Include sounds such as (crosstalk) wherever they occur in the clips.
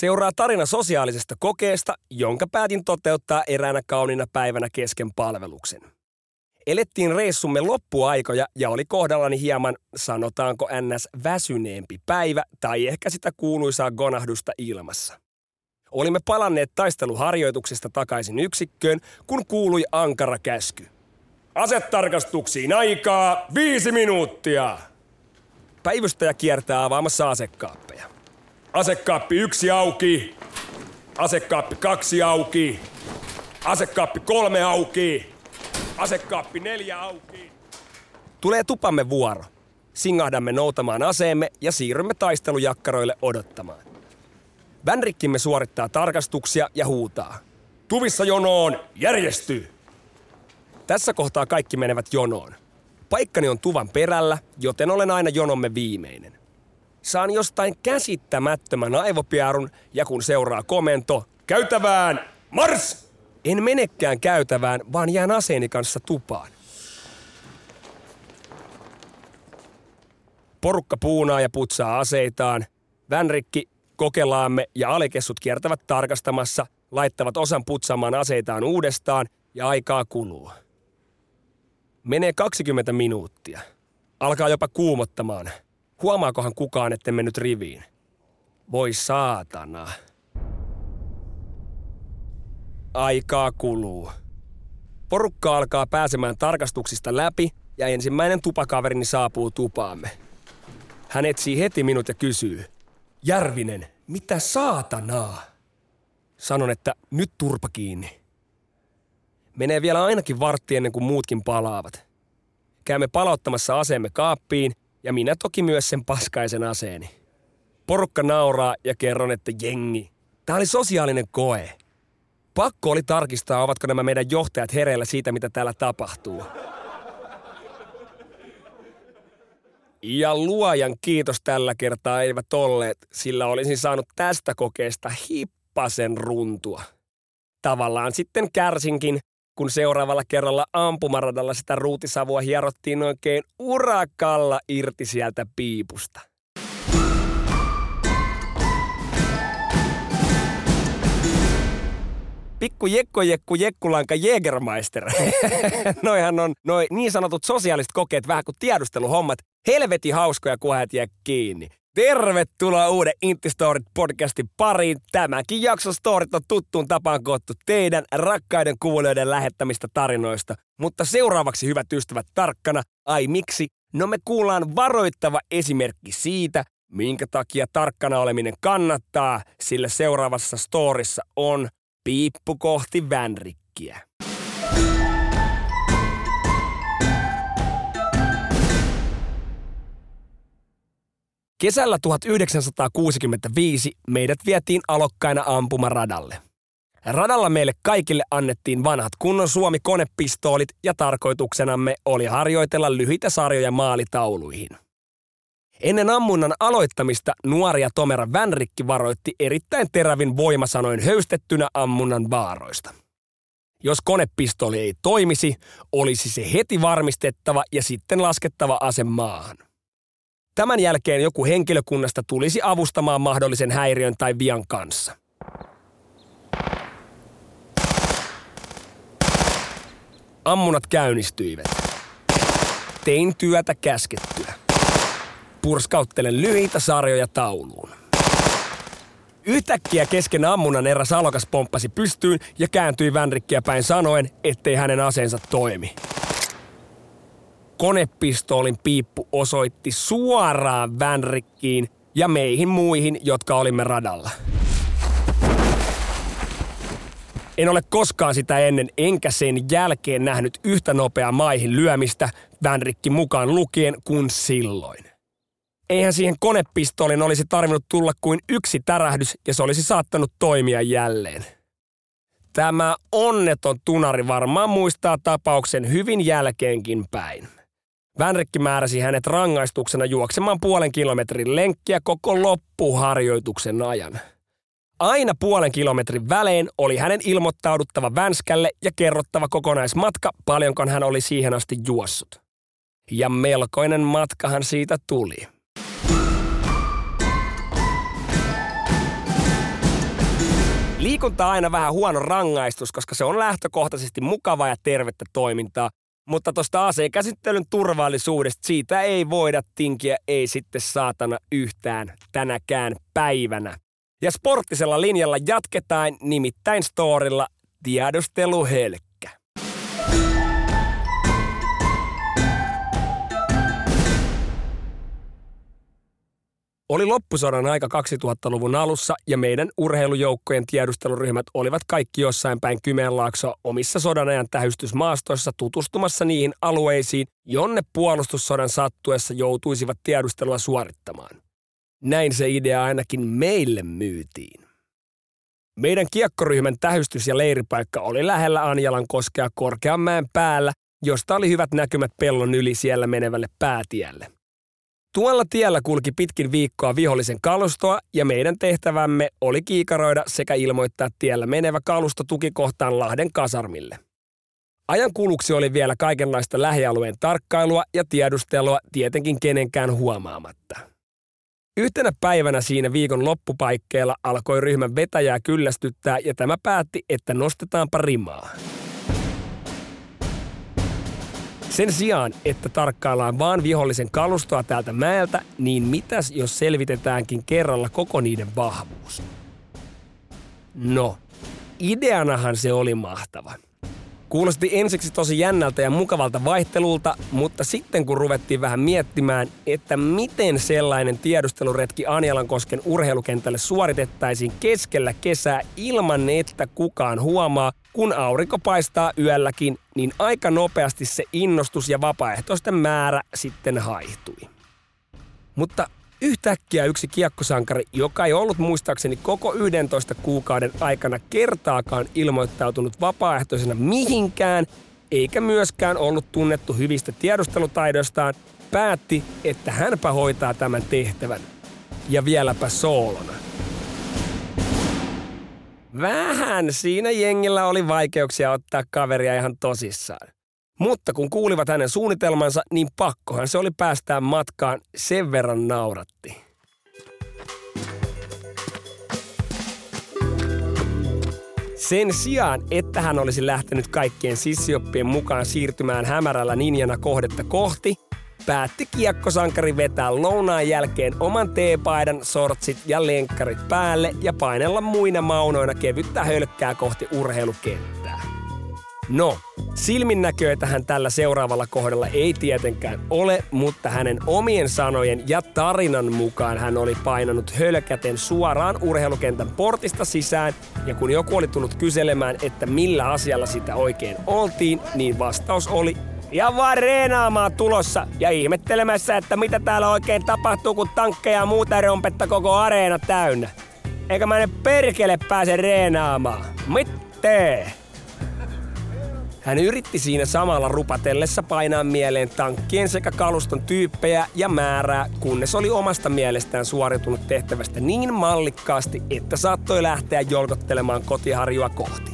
Seuraa tarina sosiaalisesta kokeesta, jonka päätin toteuttaa eräänä kauniina päivänä kesken palveluksen. Elettiin reissumme loppuaikoja ja oli kohdallani hieman, sanotaanko ns. väsyneempi päivä tai ehkä sitä kuuluisaa gonahdusta ilmassa. Olimme palanneet taisteluharjoituksesta takaisin yksikköön, kun kuului ankara käsky. Asetarkastuksiin aikaa viisi minuuttia! Päivystäjä kiertää avaamassa asekaappeja. Asekaappi yksi auki. Asekaappi kaksi auki. Asekaappi kolme auki. Asekaappi neljä auki. Tulee tupamme vuoro. Singahdamme noutamaan aseemme ja siirrymme taistelujakkaroille odottamaan. Vänrikkimme suorittaa tarkastuksia ja huutaa. Tuvissa jonoon, järjesty! Tässä kohtaa kaikki menevät jonoon. Paikkani on tuvan perällä, joten olen aina jonomme viimeinen. Saan jostain käsittämättömän aivopiarun ja kun seuraa komento, käytävään, mars! En menekään käytävään, vaan jään aseeni kanssa tupaan. Porukka puunaa ja putsaa aseitaan. Vänrikki, kokelaamme ja alikessut kiertävät tarkastamassa, laittavat osan putsaamaan aseitaan uudestaan ja aikaa kuluu. Menee 20 minuuttia. Alkaa jopa kuumottamaan. Huomaakohan kukaan, etten mennyt riviin? Voi saatana. Aikaa kuluu. Porukka alkaa pääsemään tarkastuksista läpi ja ensimmäinen tupakaverini saapuu tupaamme. Hän etsii heti minut ja kysyy. Järvinen, mitä saatanaa? Sanon, että nyt turpa kiinni. Menee vielä ainakin vartti ennen kuin muutkin palaavat. Käymme palauttamassa aseemme kaappiin ja minä toki myös sen paskaisen aseeni. Porukka nauraa ja kerron, että jengi. Tämä oli sosiaalinen koe. Pakko oli tarkistaa, ovatko nämä meidän johtajat hereillä siitä, mitä täällä tapahtuu. Ja luojan kiitos tällä kertaa eivät olleet, sillä olisin saanut tästä kokeesta hippasen runtua. Tavallaan sitten kärsinkin, kun seuraavalla kerralla ampumaradalla sitä ruutisavua hierottiin oikein urakalla irti sieltä piipusta. Pikku jekko jekku jekkulanka Jägermeister. (laughs) Noihan on noi niin sanotut sosiaaliset kokeet vähän kuin tiedusteluhommat. Helveti hauskoja, kun jää kiinni. Tervetuloa uuden Intistorit podcastin pariin. Tämäkin jakso storit on tuttuun tapaan koottu teidän rakkaiden kuulijoiden lähettämistä tarinoista. Mutta seuraavaksi hyvät ystävät tarkkana. Ai miksi? No me kuullaan varoittava esimerkki siitä, minkä takia tarkkana oleminen kannattaa, sillä seuraavassa storissa on piippu kohti vänrikkiä. Kesällä 1965 meidät vietiin alokkaina ampumaradalle. Radalla meille kaikille annettiin vanhat kunnon Suomi-konepistoolit ja tarkoituksenamme oli harjoitella lyhyitä sarjoja maalitauluihin. Ennen ammunnan aloittamista nuoria Tomera Vänrikki varoitti erittäin terävin voimasanoin höystettynä ammunnan vaaroista. Jos konepistooli ei toimisi, olisi se heti varmistettava ja sitten laskettava ase maahan. Tämän jälkeen joku henkilökunnasta tulisi avustamaan mahdollisen häiriön tai vian kanssa. Ammunat käynnistyivät. Tein työtä käskettyä. Purskauttelen lyhyitä sarjoja tauluun. Yhtäkkiä kesken ammunnan eräs alokas pomppasi pystyyn ja kääntyi Vänrikkiä päin sanoen, ettei hänen aseensa toimi. Konepistoolin piippu osoitti suoraan Vänrikkiin ja meihin muihin, jotka olimme radalla. En ole koskaan sitä ennen enkä sen jälkeen nähnyt yhtä nopeaa maihin lyömistä, Vänrikki mukaan lukien, kuin silloin. Eihän siihen konepistoolin olisi tarvinnut tulla kuin yksi tärähdys ja se olisi saattanut toimia jälleen. Tämä onneton tunari varmaan muistaa tapauksen hyvin jälkeenkin päin. Vänrikki määräsi hänet rangaistuksena juoksemaan puolen kilometrin lenkkiä koko loppuharjoituksen ajan. Aina puolen kilometrin välein oli hänen ilmoittauduttava Vänskälle ja kerrottava kokonaismatka, paljonko hän oli siihen asti juossut. Ja melkoinen matkahan siitä tuli. Liikunta on aina vähän huono rangaistus, koska se on lähtökohtaisesti mukavaa ja tervettä toimintaa. Mutta tuosta asekäsittelyn turvallisuudesta siitä ei voida tinkiä, ei sitten saatana yhtään tänäkään päivänä. Ja sporttisella linjalla jatketaan nimittäin storilla tiedusteluhelkkä. Oli loppusodan aika 2000-luvun alussa ja meidän urheilujoukkojen tiedusteluryhmät olivat kaikki jossain päin Kymenlaaksoa omissa sodanajan tähystysmaastoissa tutustumassa niihin alueisiin, jonne puolustussodan sattuessa joutuisivat tiedustelua suorittamaan. Näin se idea ainakin meille myytiin. Meidän kiekkoryhmän tähystys- ja leiripaikka oli lähellä Anjalan koskea Korkeanmäen päällä, josta oli hyvät näkymät pellon yli siellä menevälle päätielle. Tuolla tiellä kulki pitkin viikkoa vihollisen kalustoa ja meidän tehtävämme oli kiikaroida sekä ilmoittaa tiellä menevä kalusto tukikohtaan Lahden kasarmille. Ajan kuluksi oli vielä kaikenlaista lähialueen tarkkailua ja tiedustelua tietenkin kenenkään huomaamatta. Yhtenä päivänä siinä viikon loppupaikkeella alkoi ryhmän vetäjää kyllästyttää ja tämä päätti, että nostetaanpa rimaa. Sen sijaan, että tarkkaillaan vaan vihollisen kalustoa täältä mäeltä, niin mitäs jos selvitetäänkin kerralla koko niiden vahvuus? No, ideanahan se oli mahtava – Kuulosti ensiksi tosi jännältä ja mukavalta vaihtelulta, mutta sitten kun ruvettiin vähän miettimään, että miten sellainen tiedusteluretki Anjalankosken urheilukentälle suoritettaisiin keskellä kesää ilman, että kukaan huomaa, kun aurinko paistaa yölläkin, niin aika nopeasti se innostus ja vapaaehtoisten määrä sitten haihtui. Mutta Yhtäkkiä yksi kiekkosankari, joka ei ollut muistaakseni koko 11 kuukauden aikana kertaakaan ilmoittautunut vapaaehtoisena mihinkään, eikä myöskään ollut tunnettu hyvistä tiedustelutaidoistaan, päätti, että hänpä hoitaa tämän tehtävän. Ja vieläpä soolona. Vähän siinä jengillä oli vaikeuksia ottaa kaveria ihan tosissaan. Mutta kun kuulivat hänen suunnitelmansa, niin pakkohan se oli päästään matkaan, sen verran nauratti. Sen sijaan, että hän olisi lähtenyt kaikkien sissioppien mukaan siirtymään hämärällä ninjana kohdetta kohti, päätti kiekkosankari vetää lounaan jälkeen oman teepaidan, sortsit ja lenkkarit päälle ja painella muina maunoina kevyttä hölkkää kohti urheilukenttää. No, silminnäköitä hän tällä seuraavalla kohdalla ei tietenkään ole, mutta hänen omien sanojen ja tarinan mukaan hän oli painanut hölkäten suoraan urheilukentän portista sisään, ja kun joku oli tullut kyselemään, että millä asialla sitä oikein oltiin, niin vastaus oli ja vaan reenaamaan tulossa ja ihmettelemässä, että mitä täällä oikein tapahtuu, kun tankkeja ja muuta rompetta koko areena täynnä. Eikä mä ne perkele pääse reenaamaan. Mitte? Hän yritti siinä samalla rupatellessa painaa mieleen tankkien sekä kaluston tyyppejä ja määrää, kunnes oli omasta mielestään suoritunut tehtävästä niin mallikkaasti, että saattoi lähteä jolkottelemaan kotiharjua kohti.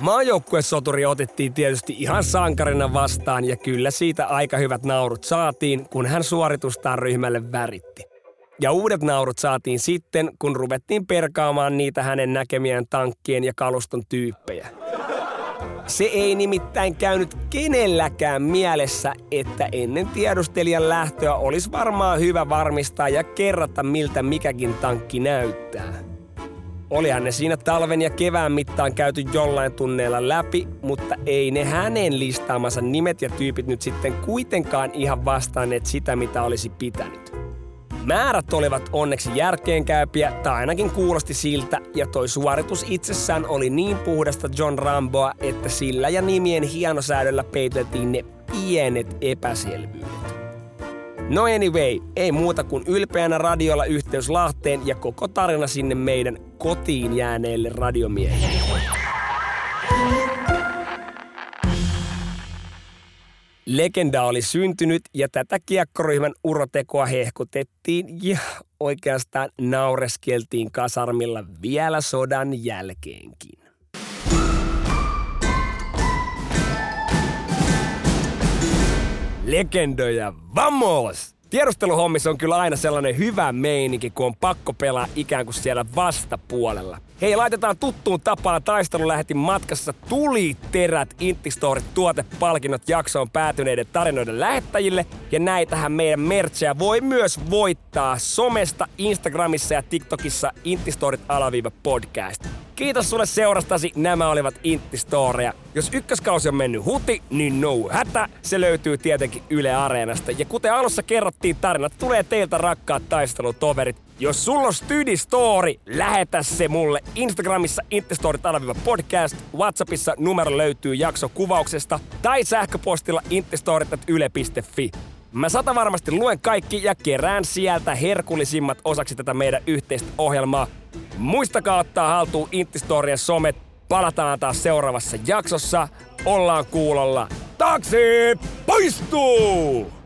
Maajoukkuesoturi otettiin tietysti ihan sankarina vastaan ja kyllä siitä aika hyvät naurut saatiin, kun hän suoritustaan ryhmälle väritti. Ja uudet naurut saatiin sitten, kun ruvettiin perkaamaan niitä hänen näkemiään tankkien ja kaluston tyyppejä. Se ei nimittäin käynyt kenelläkään mielessä, että ennen tiedustelijan lähtöä olisi varmaan hyvä varmistaa ja kerrata miltä mikäkin tankki näyttää. Olihan ne siinä talven ja kevään mittaan käyty jollain tunneilla läpi, mutta ei ne hänen listaamansa nimet ja tyypit nyt sitten kuitenkaan ihan vastanneet sitä, mitä olisi pitänyt. Määrät olivat onneksi järkeenkäypiä, tai ainakin kuulosti siltä, ja toi suoritus itsessään oli niin puhdasta John Ramboa, että sillä ja nimien hienosäädöllä peiteltiin ne pienet epäselvyydet. No anyway, ei muuta kuin ylpeänä radiolla yhteys Lahteen ja koko tarina sinne meidän kotiin jääneille radiomiehille. Legenda oli syntynyt ja tätä kiekkoryhmän urotekoa hehkutettiin ja oikeastaan naureskeltiin kasarmilla vielä sodan jälkeenkin. Legendoja, vamos! Tiedusteluhommissa on kyllä aina sellainen hyvä meininki, kun on pakko pelaa ikään kuin siellä vastapuolella. Hei, laitetaan tuttuun tapaan taistelu lähetin matkassa tuli terät Intistorit tuotepalkinnot jaksoon päätyneiden tarinoiden lähettäjille. Ja näitähän meidän merchejä voi myös voittaa somesta, Instagramissa ja TikTokissa Intistorit alaviiva podcast. Kiitos sulle seurastasi, nämä olivat Intti-storeja. Jos ykköskausi on mennyt huti, niin no hätä, se löytyy tietenkin Yle Areenasta. Ja kuten alussa kerrottiin, tarinat tulee teiltä rakkaat taistelutoverit. Jos sulla on Stydi Story, lähetä se mulle Instagramissa Intistorit podcast, Whatsappissa numero löytyy jakso kuvauksesta tai sähköpostilla intistorit.yle.fi. Mä sata varmasti luen kaikki ja kerään sieltä herkullisimmat osaksi tätä meidän yhteistä ohjelmaa. Muistakaa ottaa haltuun Intistorien somet. Palataan taas seuraavassa jaksossa. Ollaan kuulolla. Taksi poistuu!